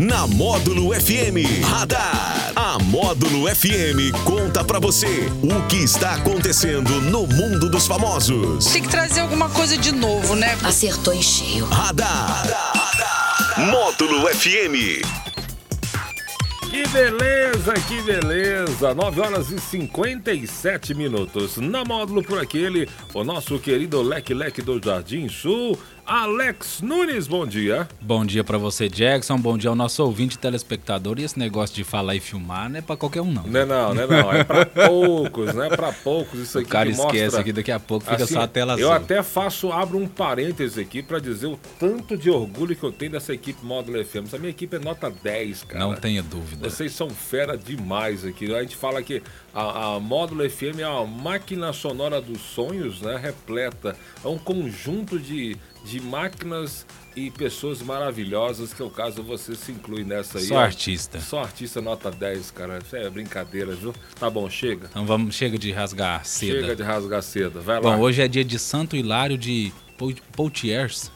Na Módulo FM Radar. A Módulo FM conta pra você o que está acontecendo no mundo dos famosos. Tem que trazer alguma coisa de novo, né? Acertou em cheio. Radar. Módulo FM. Que beleza, que beleza! 9 horas e 57 minutos. Na módulo por aquele, o nosso querido Leque Leque do Jardim Sul, Alex Nunes, bom dia. Bom dia para você, Jackson. Bom dia ao nosso ouvinte telespectador. E esse negócio de falar e filmar não é para qualquer um, não. Não é não, não é não. É para poucos, não é para poucos. Isso aqui o cara que esquece mostra... aqui, daqui a pouco fica assim, só a tela Eu azul. até faço, abro um parêntese aqui para dizer o tanto de orgulho que eu tenho dessa equipe Módulo FM. Essa minha equipe é nota 10, cara. Não tenha dúvida. Vocês são fera demais aqui. A gente fala que a, a Módulo FM é uma máquina sonora dos sonhos, né? Repleta. É um conjunto de, de máquinas e pessoas maravilhosas, que é o caso você se inclui nessa aí. Só artista. Só artista nota 10, cara. Isso é brincadeira, viu? Tá bom, chega. Então vamos, chega de rasgar seda. Chega de rasgar seda. Vai Bom, lá. hoje é dia de Santo Hilário de Pou- Poitiers.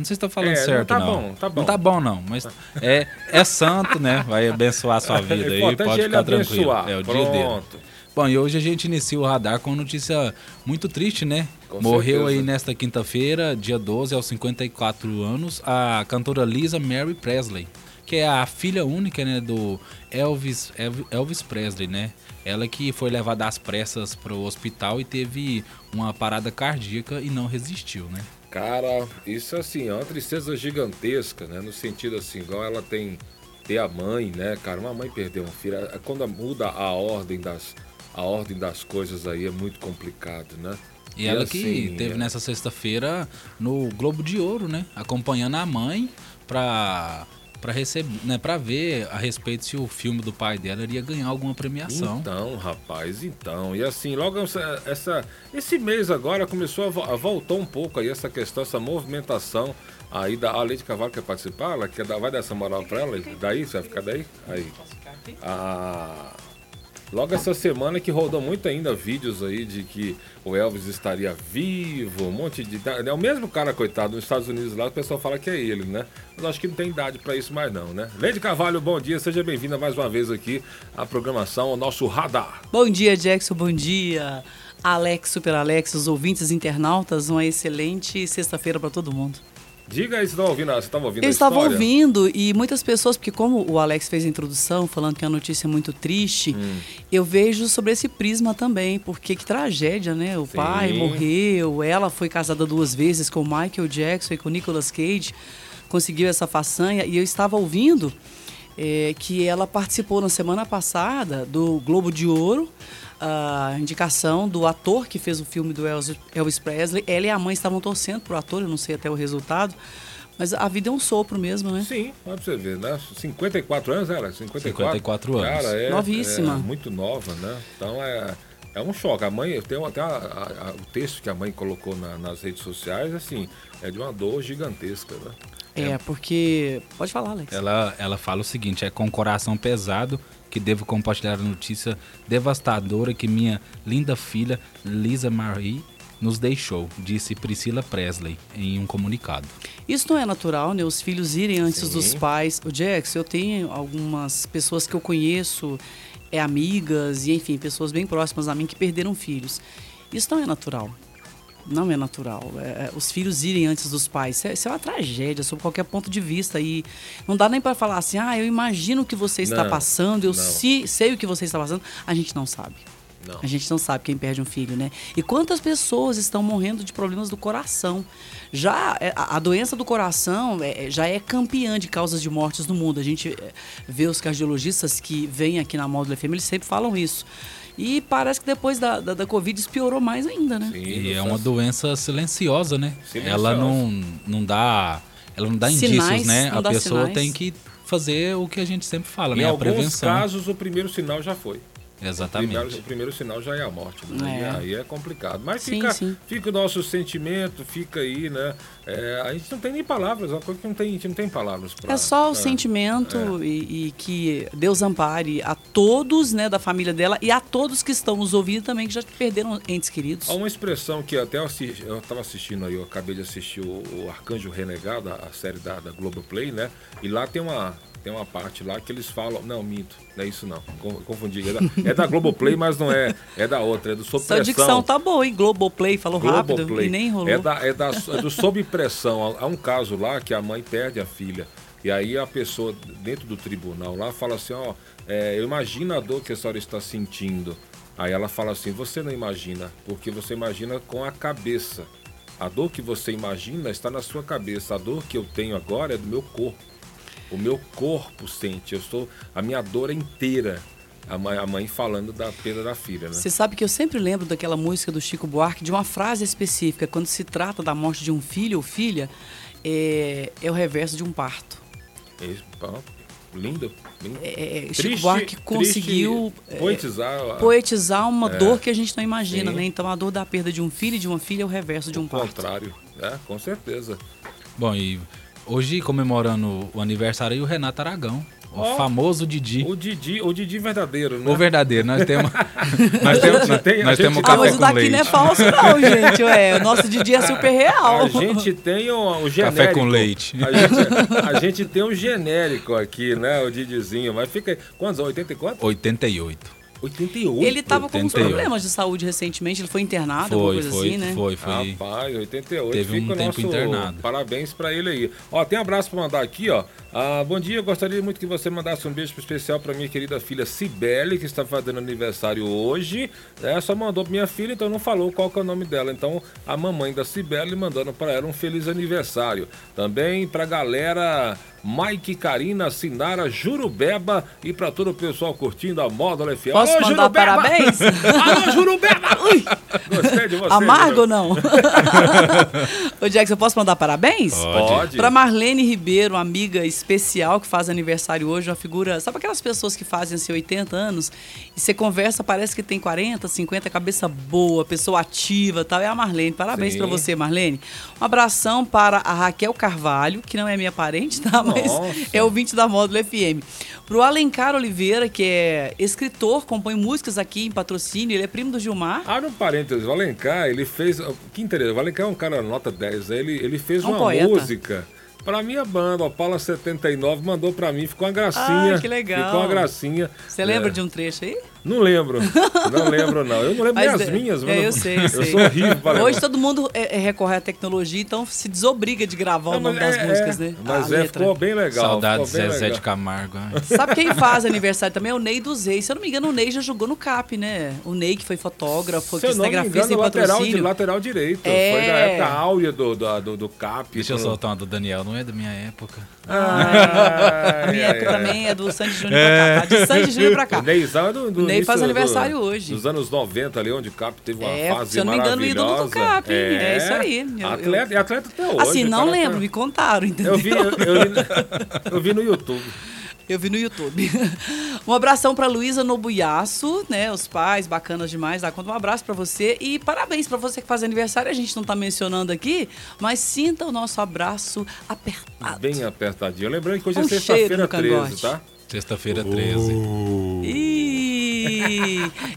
Não sei se tá falando É, não certo, tá não. bom, tá bom. Não tá bom, não. Mas é, é santo, né? Vai abençoar a sua vida É aí. importante Pode ficar tranquilo. abençoar. É o dia dele. Pronto. Bom, e hoje a gente inicia o radar com uma notícia muito triste, né? Com Morreu certeza. aí nesta quinta-feira, dia 12, aos 54 anos, a cantora Lisa Mary Presley, que é a filha única, né, do Elvis, Elv- Elvis Presley, né? Ela que foi levada às pressas para o hospital e teve uma parada cardíaca e não resistiu, né? Cara, isso assim, é uma tristeza gigantesca, né? No sentido assim, igual ela tem ter a mãe, né, cara? Uma mãe perdeu um filho. é- Quando muda a ordem das, a ordem das coisas aí é muito complicado, né? E ela assim, que teve é- nessa sexta-feira no Globo de Ouro, né? Acompanhando a mãe pra, pra receber, né? Pra ver a respeito se o filme do pai dela iria ganhar alguma premiação. Então, rapaz, então. E assim, logo essa, essa- esse mês agora começou a, a voltar um pouco aí essa questão, essa movimentação aí da a Leite Cavalo quer participar, ela quer dar, vai dar essa moral pra ela? Daí, você vai ficar daí? Aí. Ah, logo essa semana que rodou muito ainda vídeos aí de que o Elvis estaria vivo, um monte de. É o mesmo cara, coitado, nos Estados Unidos lá, o pessoal fala que é ele, né? Mas acho que não tem idade pra isso mais não, né? Leide Carvalho, bom dia, seja bem-vinda mais uma vez aqui à programação, ao nosso radar. Bom dia, Jackson. Bom dia, Alex, Super Alex, os ouvintes internautas. Uma excelente sexta-feira para todo mundo. Diga aí, você estava ouvindo, você estava ouvindo Eu estava ouvindo e muitas pessoas, porque como o Alex fez a introdução falando que é uma notícia muito triste, Hum. eu vejo sobre esse prisma também, porque que tragédia, né? O pai morreu, ela foi casada duas vezes com o Michael Jackson e com o Nicolas Cage, conseguiu essa façanha e eu estava ouvindo é, que ela participou na semana passada do Globo de Ouro, a indicação do ator que fez o filme do Elvis, Presley. Ela e a mãe estavam torcendo pro ator, eu não sei até o resultado, mas a vida é um sopro mesmo, né? Sim, pra você ver, né? 54 anos era? 54, 54 anos. Cara, é, Novíssima. é muito nova, né? Então é, é um choque. A mãe, tem até a- a- a- o texto que a mãe colocou na- nas redes sociais, assim, é de uma dor gigantesca, né? É, porque. Pode falar, Alex. Ela, ela fala o seguinte: é com o coração pesado que devo compartilhar a notícia devastadora que minha linda filha Lisa Marie nos deixou, disse Priscila Presley em um comunicado. Isso não é natural, né? Os filhos irem antes Sim. dos pais. O Jackson, eu tenho algumas pessoas que eu conheço, é, amigas, e enfim, pessoas bem próximas a mim que perderam filhos. Isso não é natural. Não é natural. É, é, os filhos irem antes dos pais. Isso é, isso é uma tragédia, sob qualquer ponto de vista. E não dá nem para falar assim, ah, eu imagino o que você está Não, passando, eu se- sei o que você está passando. A gente não sabe. Não. A gente não sabe quem perde um filho, né? E quantas pessoas estão morrendo de problemas do coração? Já é, a, doença do coração é, já é campeã de causas de mortes no mundo. A gente vê os cardiologistas que vêm aqui na Módulo FM, eles sempre falam isso. E parece que depois da, da, da Covid isso piorou mais ainda, né? Sim, E é uma doença silenciosa, né? Silenciosa. Ela não, não dá. Ela não dá Sinais, indícios, né? A pessoa sinais. tem que fazer o que a gente sempre fala, Em né? A alguns prevenção. casos, o primeiro sinal já foi. Exatamente. Primeiro, o primeiro sinal já é a morte, né? É. E aí é complicado. Mas Sim, fica, sim. fica o nosso sentimento, fica aí, né? É, a gente não tem nem palavras, é uma coisa que não tem, a gente não tem palavras pra. É só o é. sentimento e, e que Deus ampare a todos, né, da família dela e a todos que estão nos ouvindo também, que já perderam entes queridos. Há uma expressão que até eu estava assistindo aí, eu acabei de assistir o, o Arcanjo Renegado, a, a série da, da Globoplay, né? E lá tem uma, tem uma parte lá que eles falam. Não, minto, não é isso não. Confundi. É da, é da Globoplay, mas não é. É da outra, é do Sob Pressão. Sua dicção tá boa, hein? Globoplay, falou rápido Globoplay. e nem enrolou. É, da, é, da, é do Sob Pressão. Há um caso lá que a mãe perde a filha. E aí a pessoa dentro do tribunal lá fala assim, ó, é, eu imagino a dor que a senhora está sentindo. Aí ela fala assim, você não imagina, porque você imagina com a cabeça. A dor que você imagina está na sua cabeça. A dor que eu tenho agora é do meu corpo. O meu corpo sente. Eu estou. A minha dor é inteira. A mãe, a mãe falando da perda da filha, né? Você sabe que eu sempre lembro daquela música do Chico Buarque de uma frase específica. Quando se trata da morte de um filho ou filha, é, é o reverso de um parto. É, lindo. lindo. É, Chico triste, Buarque conseguiu poetizar, é, poetizar uma é, dor que a gente não imagina, sim. né? Então a dor da perda de um filho e de uma filha é o reverso de um o parto. contrário, é, com certeza. Bom, e hoje comemorando o aniversário aí o Renato Aragão. O oh, famoso Didi. O Didi, o Didi verdadeiro, né? O verdadeiro. Nós temos. nós temos, nós, tem, nós temos ah, mas o daqui leite. não é falso, não, gente. Ué, o nosso Didi é super real. A gente tem o, o genérico. Café com leite. A gente, a gente tem o genérico aqui, né? O Didizinho. Mas fica. Quantos? 84? 88. 88. Ele estava com uns problemas de saúde recentemente, ele foi internado, foi, alguma coisa foi, assim, né? Foi, foi. Rapaz, 88. Teve Fica um tempo nosso... internado. Parabéns para ele aí. Ó, tem um abraço para mandar aqui, ó. Ah, bom dia, gostaria muito que você mandasse um beijo especial para minha querida filha Cibele, que está fazendo aniversário hoje. É, só mandou pra minha filha, então não falou qual que é o nome dela. Então, a mamãe da Cibele mandando para ela um feliz aniversário. Também pra galera Mike, Karina, Sinara, Jurubeba e para todo o pessoal curtindo a Módulo FM. Posso Alô, mandar Jurubeba! parabéns? Alô, Jurubeba! Ui! Gostei de você. Amargo ou não? Ô, Jackson, eu posso mandar parabéns? Pode. Para Marlene Ribeiro, amiga especial que faz aniversário hoje, uma figura... Sabe aquelas pessoas que fazem assim 80 anos e você conversa, parece que tem 40, 50, cabeça boa, pessoa ativa tal. É a Marlene. Parabéns para você, Marlene. Um abração para a Raquel Carvalho, que não é minha parente, tá? Mas Nossa. é ouvinte da Módulo FM. Pro Alencar Oliveira, que é escritor, compõe músicas aqui em patrocínio, ele é primo do Gilmar. Abre um parênteses, o Alencar, ele fez. Que interessante, o Alencar é um cara nota 10, né? ele, ele fez Um uma poeta. música. Pra minha banda, o Paula 79 mandou pra mim, ficou uma gracinha. Ah, que legal. Ficou uma gracinha. Você lembra É. de um trecho aí? Não lembro. Não lembro, não. Eu não lembro nem Mas, as é, minhas, é, mano. eu sei, eu sei. sou horrível lembrar. Hoje todo mundo é, é, recorre à tecnologia, então se desobriga de gravar o Não, nome das é, músicas, é. né? Mas é, ficou bem legal. Saudades bem Zezé legal. de Camargo. ai. Sabe quem faz aniversário também? É o Ney dos Reis. Se eu não me engano, o Ney já jogou no CAP, né? O Ney que foi fotógrafo, Se eu não me cinegrafista em lateral, de, patrocínio. lateral direito. É. Foi na época áurea do, do, do, do CAP. Deixa eu Quando- soltar uma do Daniel, não é da minha época. Ah, A minha é, época é. também é do Sandy Júnior pra cá, tá? De Sandy Júnior pra cá. O Neizão é do, do Ney faz do- aniversário hoje. Dos anos 90 ali, onde o CAP teve uma É, fase se eu não me engano, o ídolo do maravilhosa. CAP, hein? É isso aí. Eu- atleta, eu- E atleta até hoje. Assim, não lembro, tá- me contaram, entendeu? Eu vi, eu, eu vi, eu vi no YouTube. Eu vi no YouTube. Um abração pra Luísa Nobuyaço, né? Os pais, bacanas demais. Dá conta um abraço pra você e parabéns pra você que faz aniversário. A gente não tá mencionando aqui, mas sinta o nosso abraço apertado. Bem apertadinho. Lembrando que hoje Um é sexta-feira no 13, cangote. tá? Sexta-feira 13. Ih,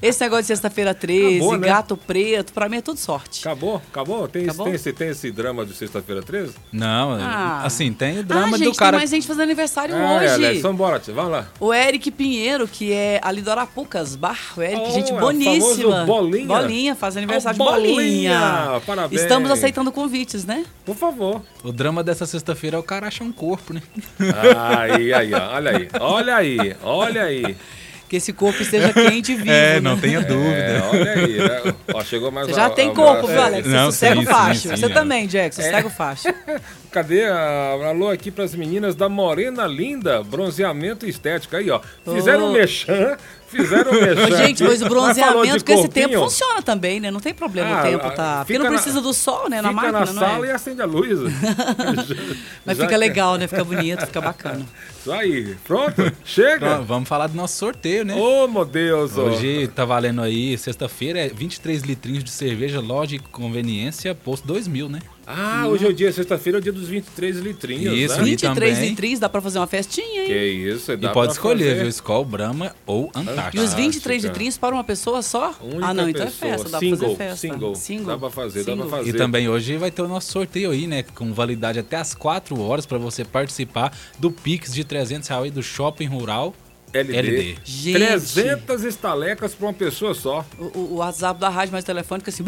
esse negócio de sexta-feira 13, Acabou, né? gato preto, pra mim é tudo sorte. Acabou? Acabou? Tem, Acabou? Tem, esse, tem esse drama de sexta-feira 13? Não, Ah. assim, tem o ah, drama gente, do cara. tem mais gente fazendo aniversário Ah, hoje. é, Alex, bora, tia, vamos lá. O Eric Pinheiro, que é ali do Arapucas, Bar. O Eric, Oh, gente é o boníssima. Bolinha. Bolinha, faz aniversário Oh, de Bolinha. Bolinha, parabéns. Estamos aceitando convites, né? Por favor. O drama dessa sexta-feira é o cara achar um corpo, né? Aí, aí, ó. Olha aí. Olha aí. Olha aí. Que esse corpo esteja quente e vivo. É, né? não tenha É, dúvida. olha aí. Né? Ó, chegou mais Você já a- tem a- corpo, viu, Alex? Não, Você sossega sim, o facho. sim, Você sim, também, Jackson. Sossega o facho. Cadê a alô aqui para as meninas da Morena Linda, bronzeamento estética aí, ó. Fizeram Oh. mexã, fizeram mexã. Ô, gente, mas o bronzeamento com esse tempo funciona também, né? Não tem problema Ah, o tempo, tá? Porque não na- precisa do sol, né? Na Fica máquina, na não sala é? e acende a luz. Mas Já fica que- legal, né? Fica bonito, fica bacana. Isso aí. Pronto? Chega? Então, vamos falar do nosso sorteio, né? Ô, meu Deus. Hoje tá valendo aí, sexta-feira, é 23 litrinhos de cerveja, loja e conveniência, posto 2000, né? Ah, hoje é o dia, sexta-feira, é o dia dos 23 litrinhos, Isso, né? e 23 também- litros, dá pra fazer uma festinha, hein? Que isso, E dá pode pra escolher, fazer. viu? Skol, Brahma ou E Antártica. os 23 Fantástica. litrinhos para uma pessoa só? Única ah, não, então pessoa. é festa, dá single, pra fazer festa. Single, dá pra fazer, dá Single. pra fazer. E também hoje vai ter o nosso sorteio aí, né? Com validade até as 4 horas para você participar do Pix de 300 reais aí do Shopping Rural LD. LD. Gente. 300 estalecas pra uma pessoa só. O, o- o WhatsApp da rádio mais telefônica assim.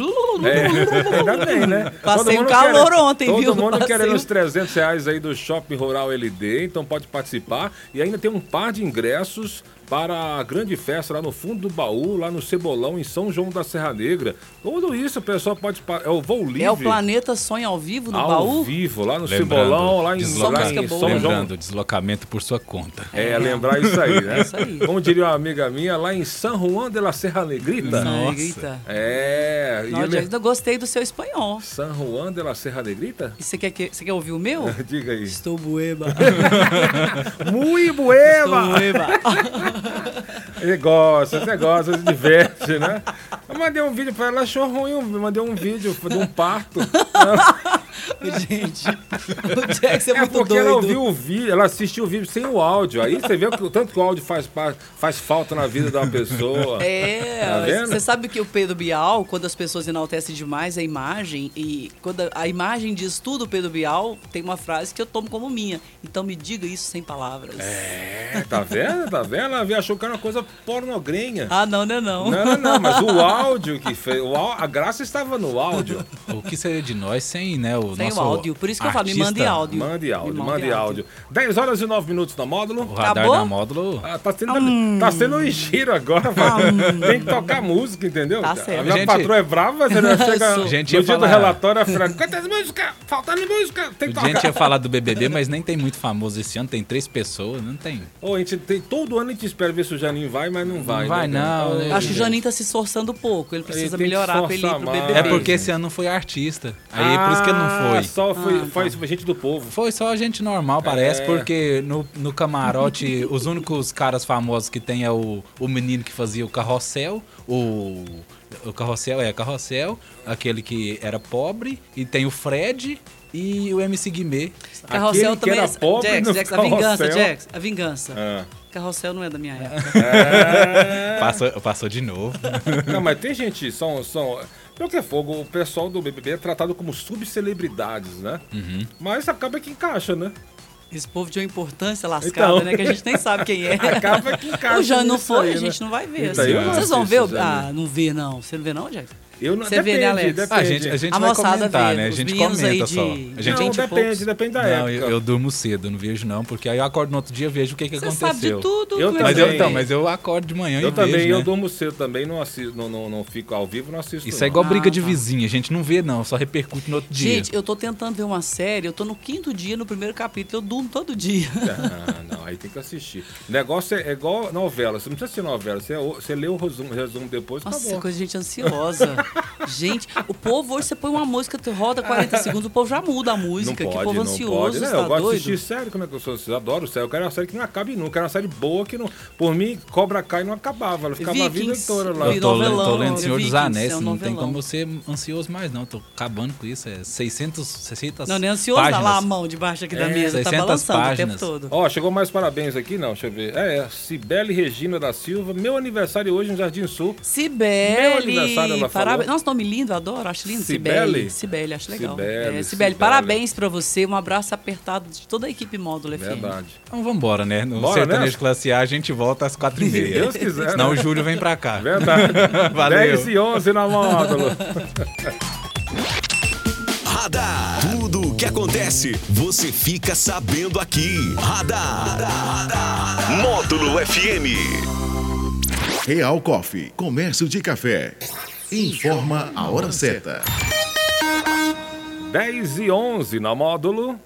É, ainda bem, né? Passei Todo um mundo calor querendo- ontem, todo viu? mundo Passei querendo os 300 reais aí do Shopping Rural LD, então pode participar. E ainda tem um par de ingressos para a grande festa lá no fundo do baú, lá no Cebolão, em São João da Serra Negra. Tudo isso o pessoal pode... É o voo livre. É o Planeta Sonho ao vivo no ao baú? vivo, lá no Lembrando, Cebolão, lá em, lá música em boa. São João. Lembrando, deslocamento por sua conta. É, lembrar isso aí, né? É isso aí. Como diria uma amiga minha, lá em San Juan de la Serra Negrita. Nossa. Negrita. É, Não, ele- eu gostei do seu espanhol. San Juan de la Serra Negrita? E você quer, que- você quer ouvir o meu? Diga aí. Estou bueba. Muy Estou bueva! bueba. Ele gosta, você gosta, se diverte, né? Eu mandei um vídeo pra ela, ela achou ruim, eu mandei um vídeo de um parto. Gente, o Jax é, É muito porque doido. ela ouviu o vídeo, ela assistiu o vídeo sem o áudio. Aí você vê que o tanto que o áudio faz, faz falta na vida de uma pessoa. Tá É, vendo? você sabe que o Pedro Bial, quando as pessoas enaltecem demais a imagem, e quando a- imagem diz tudo, o Pedro Bial tem uma frase que eu tomo como minha. Então me diga isso sem palavras. É, tá vendo? Tá vendo? Ela achou que era uma coisa pornogrenha. Ah, não, não é não. Não, não, não, mas o áudio que fez. o a graça estava no áudio. O que seria de nós sem, né, o Sem nosso o áudio. Por isso que eu falo, me mande áudio. Mande áudio, Me mande áudio. 10 horas e 9 minutos na módulo. O radar Acabou? da módulo. Ah, tá sendo, tá sendo um giro agora, mano. Tem que tocar música, entendeu? Tá certo. A minha Gente- patroa é brava, você não chega. Gente, no ia dia do falar- relatório, a Fran, quantas músicas? Faltando música, tem que A gente tocar. ia falar do BBB, mas nem tem muito famoso esse ano. Tem três pessoas, não tem. Ô, a gente tem, todo ano a gente espera ver se o Janinho vai, mas não vai. vai, né, não, né? Acho que o Janinho tá se esforçando pouco. Ele precisa que melhorar pra ele ir pro. BBB. É porque esse ano não foi artista. Aí por isso que ele não Ah, foi. Só foi, Ah, foi, foi gente do povo. Foi só gente normal, parece, É. porque no, no camarote, os únicos caras famosos que tem é o, o menino que fazia o carrossel, o. O carrossel é carrossel, aquele que era pobre, e tem o Fred e o MC Guimê. Carrossel Aquele que também era é. pobre Jax, no Jax, a vingança. Jax, a vingança. Ah. Carrossel não é da minha época. É. Passou, passou de novo. Não, mas tem gente, são. são pelo que é fogo, o pessoal do BBB é tratado como subcelebridades, né? Uhum. Mas acaba que encaixa, né? Esse povo de uma importância lascada, Então. né? Que a gente nem sabe quem é. Acaba que encaixa. O Jânio não foi, aí, a gente né? não vai ver. Então, assim. Vocês vão ver? o-. Ah, não vê não. Você não vê não, Jack? Eu não, Você vê, depende, né, Alex? depende. Ah, a gente, a gente A vai comentar, vê, né? A gente comenta de- só. A gente não, gente depende, poucos. depende da Não, época. eu, eu durmo cedo, não vejo não, porque aí eu acordo no outro dia e vejo o que, que Você aconteceu. sabe de tudo. Eu como é Mas eu, então, vê? mas eu acordo de manhã Eu e também, vejo, eu né? durmo cedo também, não, assisto, não, não, não fico ao vivo, não assisto. Isso não. é igual briga Ah, de tá. vizinha, a gente não vê não, só repercute no outro dia. Gente, eu tô tentando ver uma série, eu tô no quinto dia, no primeiro capítulo, eu durmo todo dia. Ah, não, aí tem que assistir. O negócio é, é igual novela, você não precisa assistir novela, você, você lê o resumo, resumo depois, Nossa, acabou. coisa de gente ansiosa. Gente, o povo hoje você põe uma música, tu roda 40 segundos, o povo já muda a Não música. pode, que povo não ansioso, pode. Não, você tá eu gosto doido? de assistir série, como é que eu sou? Eu adoro série. Eu quero uma série que não acabe nunca. Eu quero uma série boa que não. Por mim, Cobra Kai não acabava. Ela ficava a vida Vikings, toda lá. Eu tô, novelão, tô lendo né? Senhor dos Vikings, Anéis, é um não tem como eu ser ansioso mais não, tô acabando com isso, é 600, 600 Não, nem ansioso, páginas. tá lá a mão debaixo aqui da É, mesa, tá 600 balançando páginas. o tempo todo. Ó, chegou mais parabéns aqui, não, deixa eu ver. É, é, Cibele Regina da Silva. Meu aniversário hoje no Jardim Sul. Cibele, Meu aniversário, ela parabéns. Falou. Nossa, nome lindo, adoro, acho lindo. Cibele? Cibele, acho legal. Cibele, É, Cibele, Cibele. parabéns pra você, um abraço apertado de toda a equipe Módulo FM. Verdade. Então vambora, né? No Bora, Sertanejo né? Classe A a gente volta às 4 e Se meia. Deus quiser. Senão né? o Júlio vem pra cá. Verdade. Valeu. 10 e 11 na módulo. Radar. Tudo o que acontece, você fica sabendo aqui. Radar. Módulo FM. Real Coffee, comércio de café. Informa a hora certa. 10 e 11 na módulo.